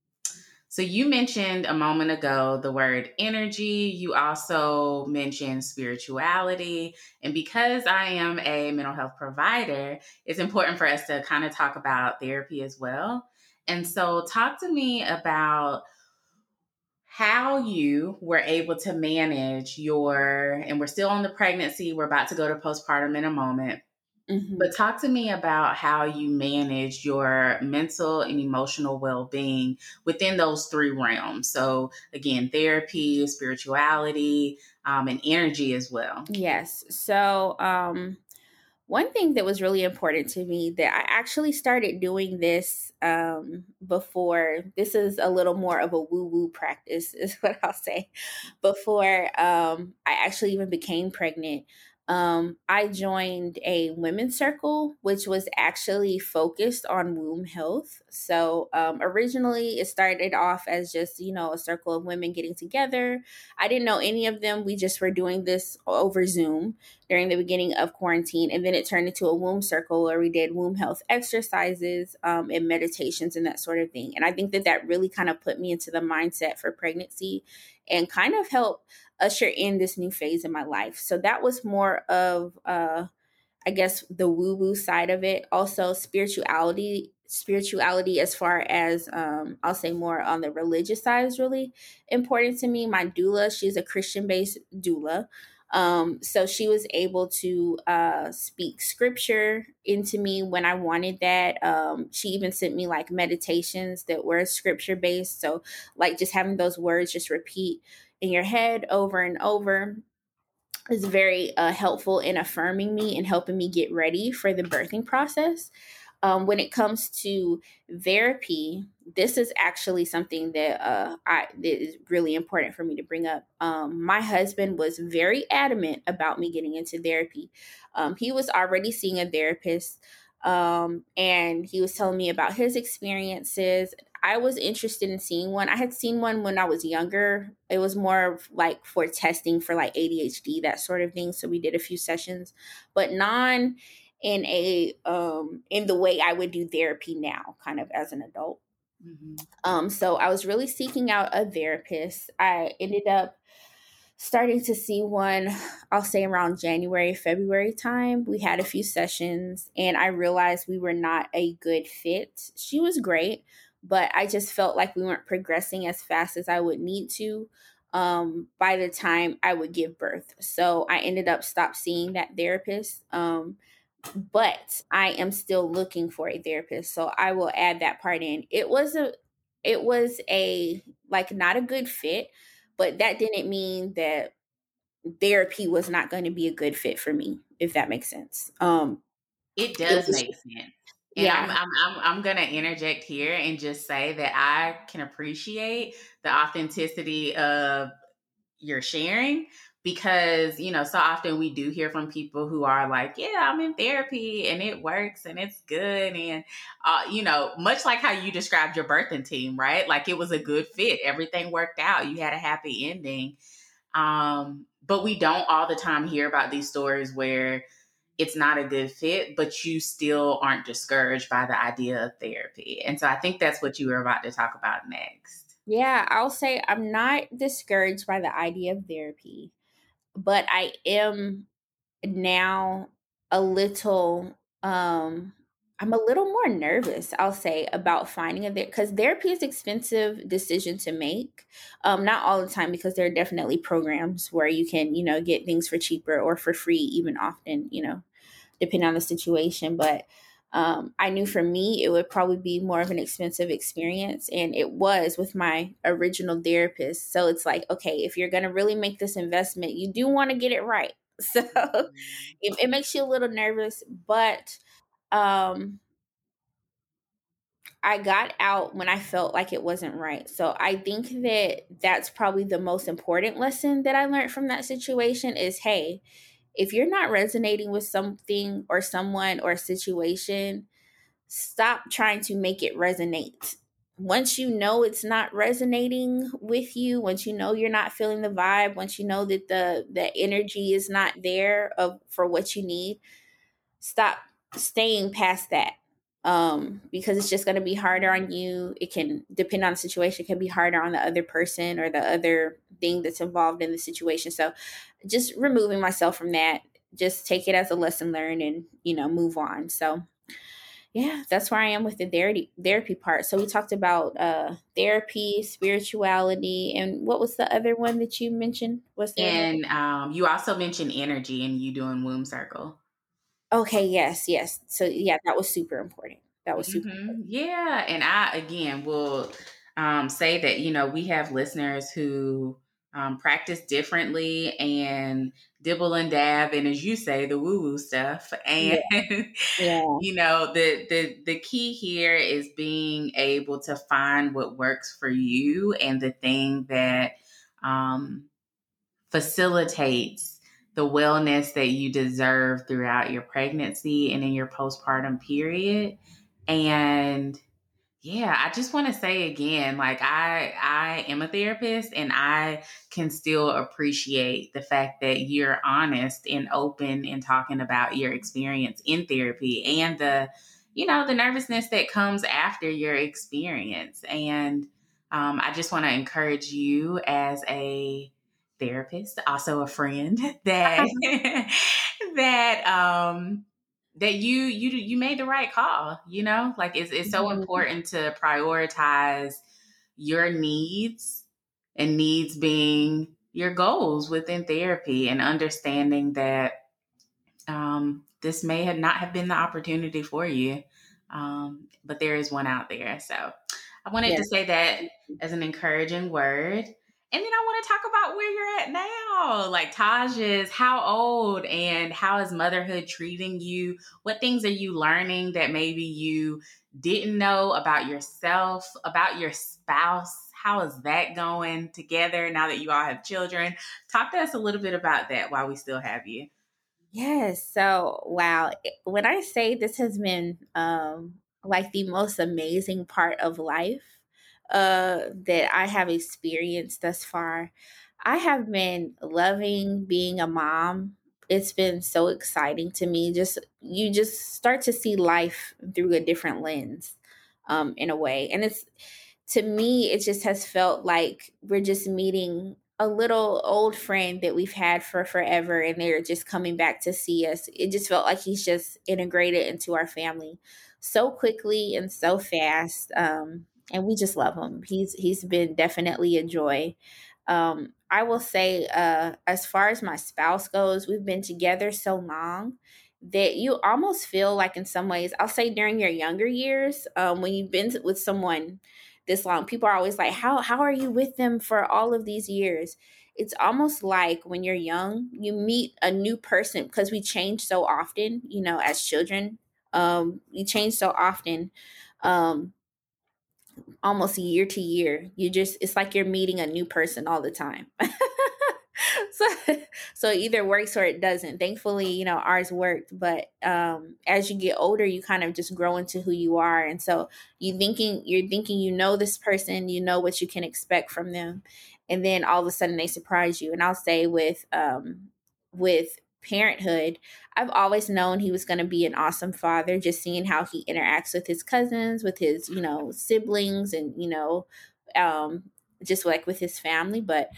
so you mentioned a moment ago the word energy, you also mentioned spirituality, and because I am a mental health provider, it's important for us to kind of talk about therapy as well. And so talk to me about how you were able to manage your, and we're still on the pregnancy, we're about to go to postpartum in a moment. Mm-hmm. But talk to me about how you manage your mental and emotional well being within those three realms. So, again, therapy, spirituality, um, and energy as well. Yes. So, um, one thing that was really important to me that I actually started doing this um, before. This is a little more of a woo woo practice, is what I'll say. Before um, I actually even became pregnant, um, I joined a women's circle, which was actually focused on womb health. So um, originally, it started off as just, you know, a circle of women getting together. I didn't know any of them. We just were doing this over Zoom during the beginning of quarantine. And then it turned into a womb circle where we did womb health exercises um, and meditations and that sort of thing. And I think that that really kind of put me into the mindset for pregnancy and kind of helped usher in this new phase in my life. So that was more of uh I guess the woo woo side of it. Also spirituality spirituality as far as um I'll say more on the religious side is really important to me. My doula, she's a Christian based doula. Um, so she was able to uh, speak scripture into me when I wanted that. Um, she even sent me like meditations that were scripture based. So, like just having those words just repeat in your head over and over is very uh, helpful in affirming me and helping me get ready for the birthing process. Um, when it comes to therapy, this is actually something that uh, I that is really important for me to bring up. Um, my husband was very adamant about me getting into therapy. Um, he was already seeing a therapist, um, and he was telling me about his experiences. I was interested in seeing one. I had seen one when I was younger. It was more like for testing for like ADHD, that sort of thing. So we did a few sessions, but non in a um in the way I would do therapy now, kind of as an adult. Mm-hmm. Um, so I was really seeking out a therapist. I ended up starting to see one, I'll say around January, February time. We had a few sessions and I realized we were not a good fit. She was great, but I just felt like we weren't progressing as fast as I would need to um, by the time I would give birth. So I ended up stop seeing that therapist. Um, but I am still looking for a therapist. So I will add that part in. It was a it was a like not a good fit, but that didn't mean that therapy was not going to be a good fit for me, if that makes sense. Um it does it was, make sense. And yeah. I'm, I'm, I'm, I'm going to interject here and just say that I can appreciate the authenticity of your sharing because, you know, so often we do hear from people who are like, yeah, I'm in therapy and it works and it's good. And, uh, you know, much like how you described your birthing team, right? Like it was a good fit, everything worked out, you had a happy ending. Um, but we don't all the time hear about these stories where it's not a good fit, but you still aren't discouraged by the idea of therapy. And so I think that's what you were about to talk about next. Yeah, I'll say I'm not discouraged by the idea of therapy, but I am now a little um I'm a little more nervous, I'll say, about finding a therapist because therapy is expensive decision to make. Um, not all the time because there are definitely programs where you can, you know, get things for cheaper or for free, even often, you know, depending on the situation. But um, I knew for me it would probably be more of an expensive experience, and it was with my original therapist. So it's like, okay, if you're gonna really make this investment, you do want to get it right. So mm-hmm. it, it makes you a little nervous, but um I got out when I felt like it wasn't right. So I think that that's probably the most important lesson that I learned from that situation is hey, if you're not resonating with something or someone or a situation, stop trying to make it resonate. Once you know it's not resonating with you, once you know you're not feeling the vibe, once you know that the the energy is not there of for what you need, stop staying past that um, because it's just going to be harder on you. It can depend on the situation, it can be harder on the other person or the other thing that's involved in the situation. So just removing myself from that, just take it as a lesson learned and, you know, move on. So yeah, that's where I am with the therapy therapy part. So we talked about uh therapy, spirituality, and what was the other one that you mentioned? Was and um you also mentioned energy and you doing womb circle. Okay, yes, yes. So yeah, that was super important. That was super mm-hmm. Yeah, and I again will um, say that you know we have listeners who um, practice differently and dibble and dab, and as you say, the woo woo stuff. And yeah. yeah. you know the the the key here is being able to find what works for you and the thing that um, facilitates the wellness that you deserve throughout your pregnancy and in your postpartum period. And yeah, I just want to say again, like I I am a therapist and I can still appreciate the fact that you're honest and open in talking about your experience in therapy and the you know, the nervousness that comes after your experience. And um, I just want to encourage you as a therapist, also a friend that that um that you you you made the right call, you know? Like it's it's so mm-hmm. important to prioritize your needs and needs being your goals within therapy and understanding that um this may have not have been the opportunity for you. Um, but there is one out there. So I wanted yes. to say that as an encouraging word. And then I want to talk about where you're at now. Like Taj is how old and how is motherhood treating you? What things are you learning that maybe you didn't know about yourself, about your spouse? How is that going together now that you all have children? Talk to us a little bit about that while we still have you. Yes. So, wow. When I say this has been um, like the most amazing part of life, uh, that I have experienced thus far. I have been loving being a mom. It's been so exciting to me. Just you just start to see life through a different lens, um, in a way. And it's to me, it just has felt like we're just meeting a little old friend that we've had for forever and they're just coming back to see us. It just felt like he's just integrated into our family so quickly and so fast. Um, and we just love him. He's he's been definitely a joy. Um, I will say, uh, as far as my spouse goes, we've been together so long that you almost feel like, in some ways, I'll say during your younger years, um, when you've been with someone this long, people are always like, "How how are you with them for all of these years?" It's almost like when you're young, you meet a new person because we change so often. You know, as children, um, we change so often. Um, almost year to year. You just it's like you're meeting a new person all the time. so so it either works or it doesn't thankfully you know ours worked but um as you get older you kind of just grow into who you are and so you thinking you're thinking you know this person you know what you can expect from them and then all of a sudden they surprise you and i'll say with um with parenthood i've always known he was going to be an awesome father just seeing how he interacts with his cousins with his you know siblings and you know um just like with his family but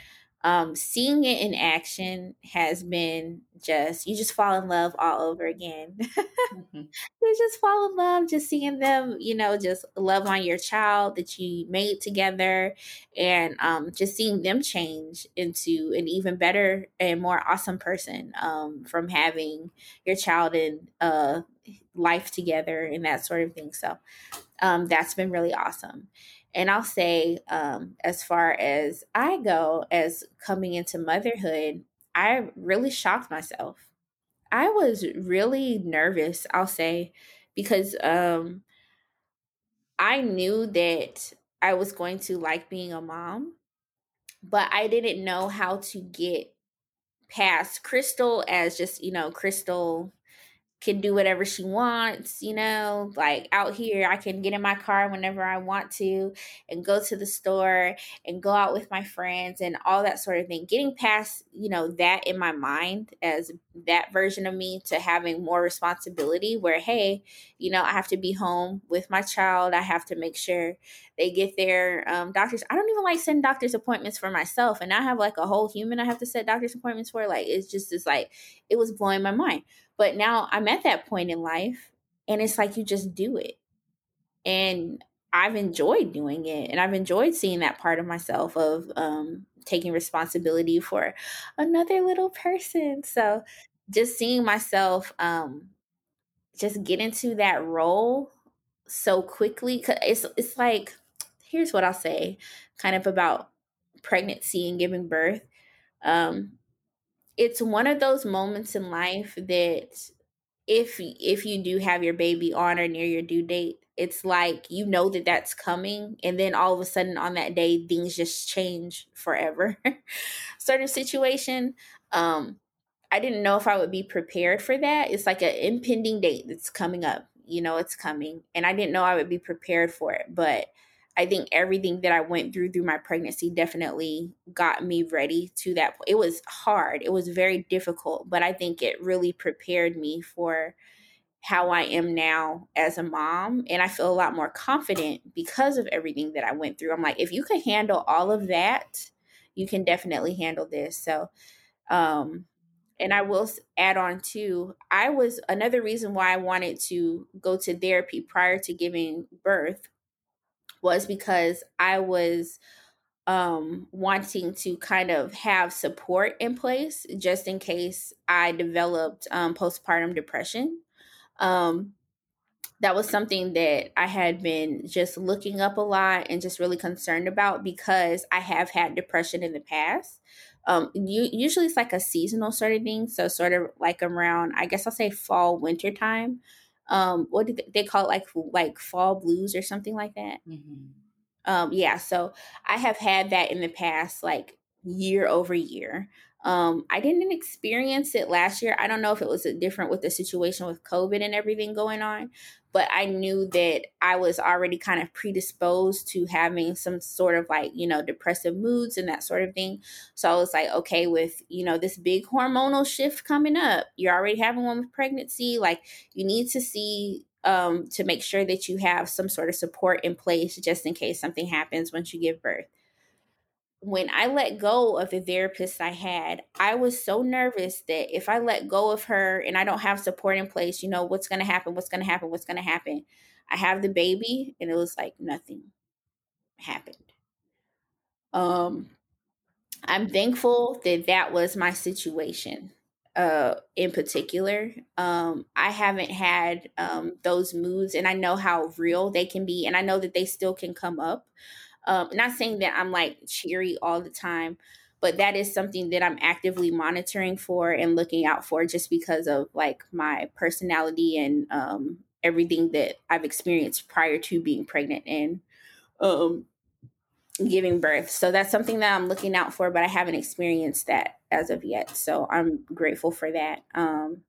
um, seeing it in action has been just you just fall in love all over again. mm-hmm. You just fall in love just seeing them, you know, just love on your child that you made together, and um, just seeing them change into an even better and more awesome person um, from having your child in uh, life together and that sort of thing. So um, that's been really awesome. And I'll say, um, as far as I go, as coming into motherhood, I really shocked myself. I was really nervous, I'll say, because um, I knew that I was going to like being a mom, but I didn't know how to get past Crystal as just, you know, Crystal can do whatever she wants, you know, like out here I can get in my car whenever I want to and go to the store and go out with my friends and all that sort of thing. Getting past, you know, that in my mind as that version of me to having more responsibility where hey, you know, I have to be home with my child. I have to make sure they get their um, doctors. I don't even like send doctor's appointments for myself and I have like a whole human I have to set doctor's appointments for. Like it's just it's like it was blowing my mind but now I'm at that point in life and it's like you just do it. And I've enjoyed doing it and I've enjoyed seeing that part of myself of um, taking responsibility for another little person. So just seeing myself um, just get into that role so quickly it's it's like here's what I'll say kind of about pregnancy and giving birth. Um, it's one of those moments in life that if if you do have your baby on or near your due date it's like you know that that's coming and then all of a sudden on that day things just change forever. Of situation um i didn't know if i would be prepared for that. It's like an impending date that's coming up you know it's coming and i didn't know i would be prepared for it but I think everything that I went through through my pregnancy definitely got me ready to that point. It was hard. It was very difficult, but I think it really prepared me for how I am now as a mom and I feel a lot more confident because of everything that I went through. I'm like if you can handle all of that, you can definitely handle this. So um and I will add on too, I was another reason why I wanted to go to therapy prior to giving birth was because I was um, wanting to kind of have support in place just in case I developed um, postpartum depression. Um, that was something that I had been just looking up a lot and just really concerned about because I have had depression in the past. Um, you, usually it's like a seasonal sort of thing. So sort of like around, I guess I'll say fall, winter time um what did they, call it like like fall blues or something like that mm-hmm. um yeah so i have had that in the past like year over year um, I didn't experience it last year. I don't know if it was different with the situation with COVID and everything going on, but I knew that I was already kind of predisposed to having some sort of like, you know, depressive moods and that sort of thing. So I was like, okay, with, you know, this big hormonal shift coming up, you're already having one with pregnancy, like you need to see um, to make sure that you have some sort of support in place just in case something happens once you give birth when I let go of the therapist I had, I was so nervous that if I let go of her and I don't have support in place, you know, what's going to happen? What's going to happen? What's going to happen? I have the baby and it was like nothing happened. Um I'm thankful that that was my situation uh in particular. Um I haven't had um those moods and I know how real they can be and I know that they still can come up. Um, not saying that I'm like cheery all the time, but that is something that I'm actively monitoring for and looking out for just because of like my personality and um, everything that I've experienced prior to being pregnant. And um, giving birth. So that's something that I'm looking out for, but I haven't experienced that as of yet. So I'm grateful for that. Um,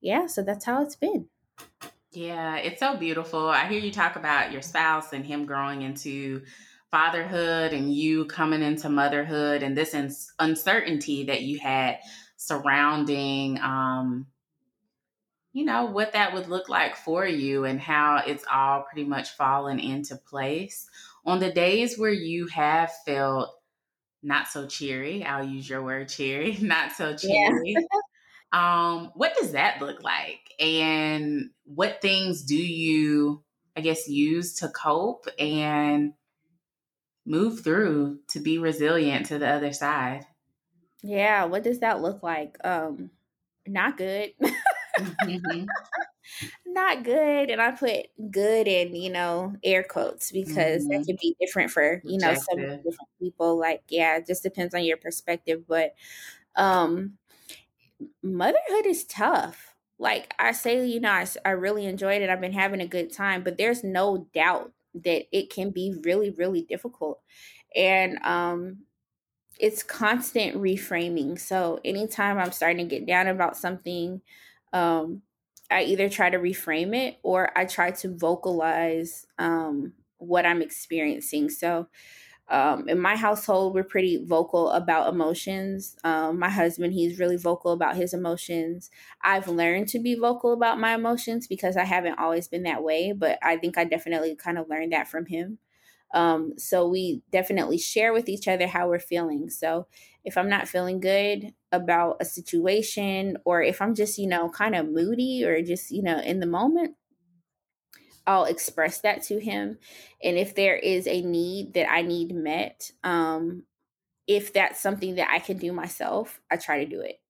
yeah, so that's how it's been. Yeah, it's so beautiful. I hear you talk about your spouse and him growing into fatherhood and you coming into motherhood and this uncertainty that you had surrounding um, you know what that would look like for you and how it's all pretty much fallen into place. On the days where you have felt not so cheery i'll use your word cheery not so cheery yeah. um what does that look like? And what things do you i guess use to cope? And move through to be resilient to the other side. Yeah what does that look like? Um not good. Mm-hmm. not good and i put good in you know air quotes because mm-hmm. that can be different for you know some different people like yeah it just depends on your perspective but um motherhood is tough. Like i say you know I, I really enjoyed it i've been having a good time but there's no doubt that it can be really really difficult and um it's constant reframing so anytime i'm starting to get down about something um, I either try to reframe it or I try to vocalize um, what I'm experiencing. So, um, in my household, we're pretty vocal about emotions. Um, my husband, he's really vocal about his emotions. I've learned to be vocal about my emotions because I haven't always been that way, but I think I definitely kind of learned that from him. Um, so we definitely share with each other how we're feeling. So if I'm not feeling good about a situation, or if I'm just, you know, kind of moody or just, you know, in the moment, I'll express that to him. And if there is a need that I need met, um, if that's something that I can do myself, I try to do it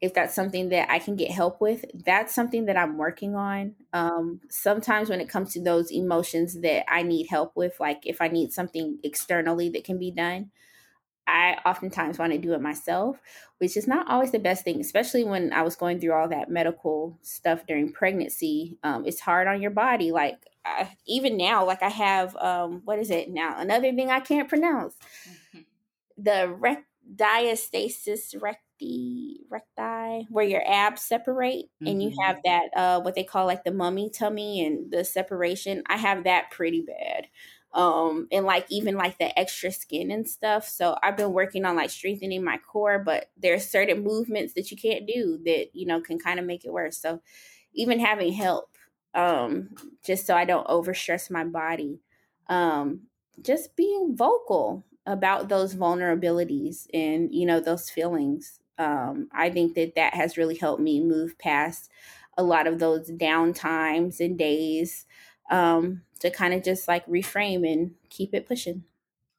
if that's something that I can get help with, that's something that I'm working on. Um, sometimes when it comes to those emotions that I need help with, like if I need something externally that can be done, I oftentimes want to do it myself, which is not always the best thing, especially when I was going through all that medical stuff during pregnancy. Um, it's hard on your body. Like, I, even now, like I have, um, what is it now? Another thing I can't pronounce mm-hmm. the rec- diastasis recti recti where your abs separate mm-hmm. and you mm-hmm. have that uh what they call like the mummy tummy and the separation i have that pretty bad um and like even like the extra skin and stuff. So i've been working on like strengthening my core but there's certain movements that you can't do that you know can kind of make it worse. So even having help um just so i don't overstress my body um just being vocal about those vulnerabilities and you know those feelings um, I think that that has really helped me move past a lot of those down times and days um, to kind of just like reframe and keep it pushing.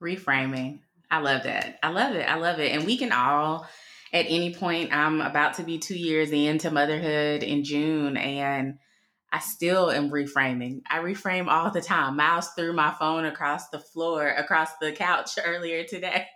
Reframing. I love that. I love it. I love it. And we can all, at any point, I'm about to be two years into motherhood in June, and I still am reframing. I reframe all the time. Miles threw my phone across the floor, across the couch earlier today.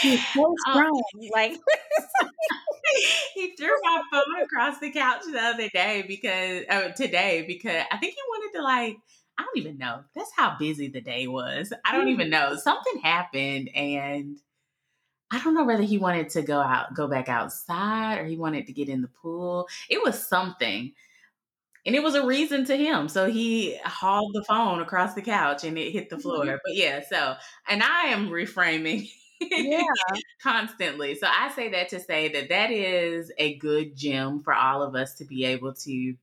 Strong. Um, like he threw my phone across the couch the other day because uh, today because I think he to like I don't even know. That's how busy the day was. I don't even know. Something happened and I don't know whether he wanted to go out, go back outside or he wanted to get in the pool. It was something. And it was a reason to him. So he hauled the phone across the couch and it hit the floor. Mm-hmm. But yeah, so, and I am reframing yeah. constantly. So I say that to say that that is a good gem for all of us to be able to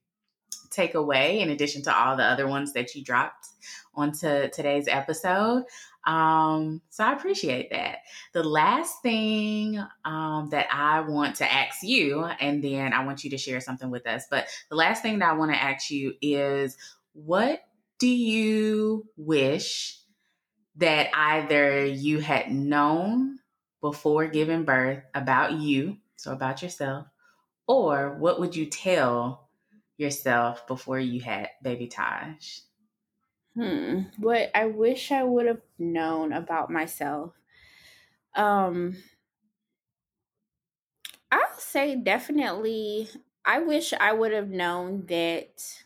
take away in addition to all the other ones that you dropped onto today's episode. Um, so I appreciate that. The last thing um, that I want to ask you, and then I want you to share something with us, but the last thing that I want to ask you is what do you wish that either you had known before giving birth about you, so about yourself, or what would you tell yourself before you had baby Taj? Hmm. What I wish I would have known about myself. Um I'll say definitely I wish I would have known that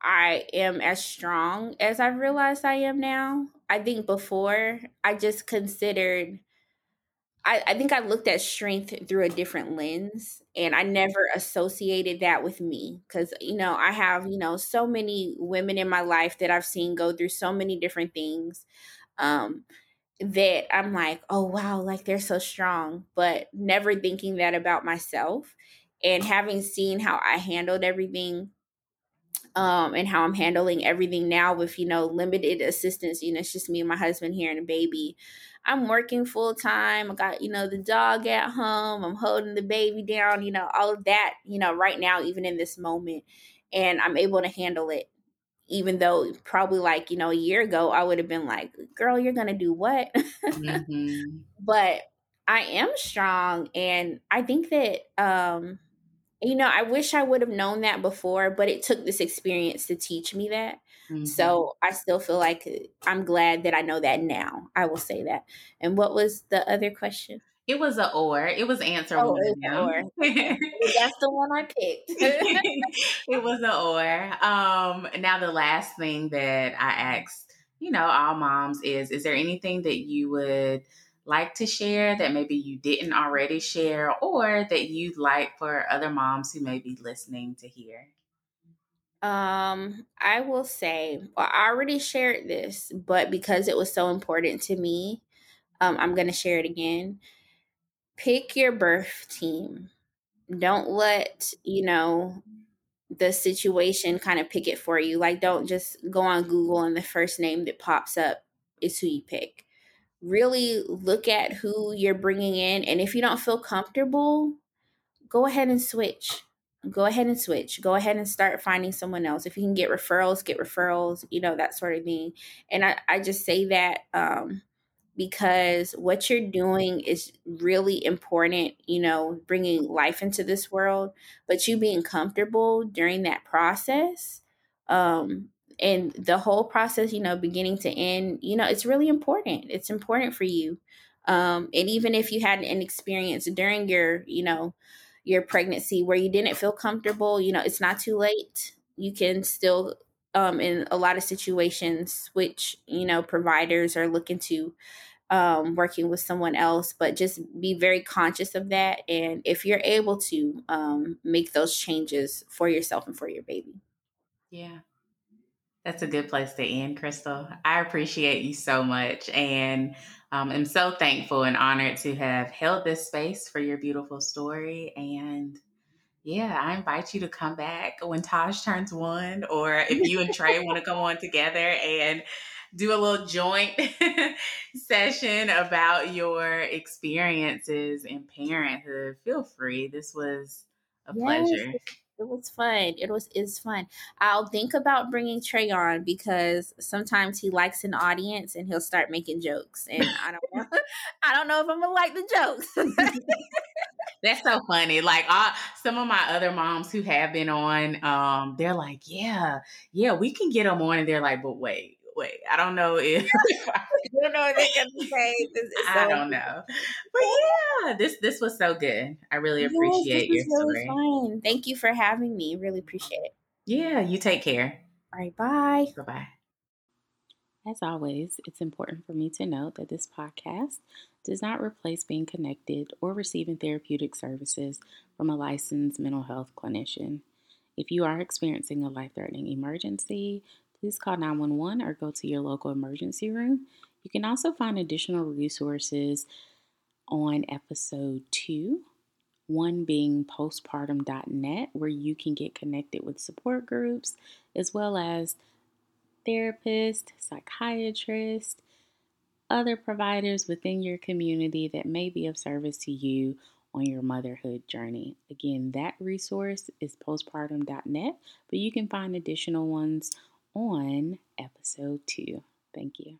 I am as strong as I've realized I am now. I think before I just considered I, I think I looked at strength through a different lens and I never associated that with me. Cause, you know, I have, you know, so many women in my life that I've seen go through so many different things. Um, that I'm like, oh wow, like they're so strong, but never thinking that about myself and having seen how I handled everything um, and how I'm handling everything now with, you know, limited assistance. You know, it's just me and my husband here and a baby. I'm working full time. I got, you know, the dog at home. I'm holding the baby down, you know, all of that, you know, right now, even in this moment. And I'm able to handle it. Even though probably like, you know, a year ago, I would have been like, girl, you're going to do what? Mm-hmm. but I am strong. And I think that, um, you know, I wish I would have known that before, but it took this experience to teach me that. Mm-hmm. So I still feel like uh, I'm glad that I know that now. I will say that. And what was the other question? It was a or. It was answer oh, one. Or. That's the one I picked. it was a or. Um, now the last thing that I asked, you know, all moms is: Is there anything that you would like to share that maybe you didn't already share or that you'd like for other moms who may be listening to hear? Um, I will say, well, I already shared this, but because it was so important to me, um, I'm going to share it again. Pick your birth team. Don't let, you know, the situation kind of pick it for you. Like, don't just go on Google and the first name that pops up is who you pick really look at who you're bringing in. And if you don't feel comfortable, go ahead and switch. Go ahead and switch. Go ahead and start finding someone else. If you can get referrals, get referrals, you know, that sort of thing. And I, I just say that um, because what you're doing is really important, you know, bringing life into this world, but you being comfortable during that process um, and the whole process you know beginning to end you know it's really important it's important for you um and even if you had an experience during your you know your pregnancy where you didn't feel comfortable you know it's not too late you can still um in a lot of situations which, you know providers are looking to um, working with someone else, but just be very conscious of that. And if you're able to um, make those changes for yourself and for your baby. Yeah, that's a good place to end, Crystal. I appreciate you so much and um, am so thankful and honored to have held this space for your beautiful story. And yeah, I invite you to come back when Taj turns one, or if you and Trey want to come on together and do a little joint session about your experiences in parenthood. Feel free. This was a yes. pleasure it was fun. It was is fun. I'll think about bringing Trey on because sometimes he likes an audience and he'll start making jokes, and I don't know, I don't know if I'm gonna like the jokes. That's so funny. Like uh, some of my other moms who have been on, um, they're like, "Yeah, yeah, we can get them on," and they're like, "But wait, wait, I don't know if, I don't know if they can say. This I don't know, but yeah, this this was so good. I really appreciate yes, your story. Really fun. Thank you for having me. Really appreciate it. Yeah, you take care. All right, bye. Bye bye. As always, it's important for me to note that this podcast does not replace being connected or receiving therapeutic services from a licensed mental health clinician. If you are experiencing a life threatening emergency, please call 911 or go to your local emergency room. You can also find additional resources on episode two, one being postpartum.net, where you can get connected with support groups as well as therapists, psychiatrists, other providers within your community that may be of service to you on your motherhood journey. Again, that resource is postpartum.net, but you can find additional ones on episode two. Thank you.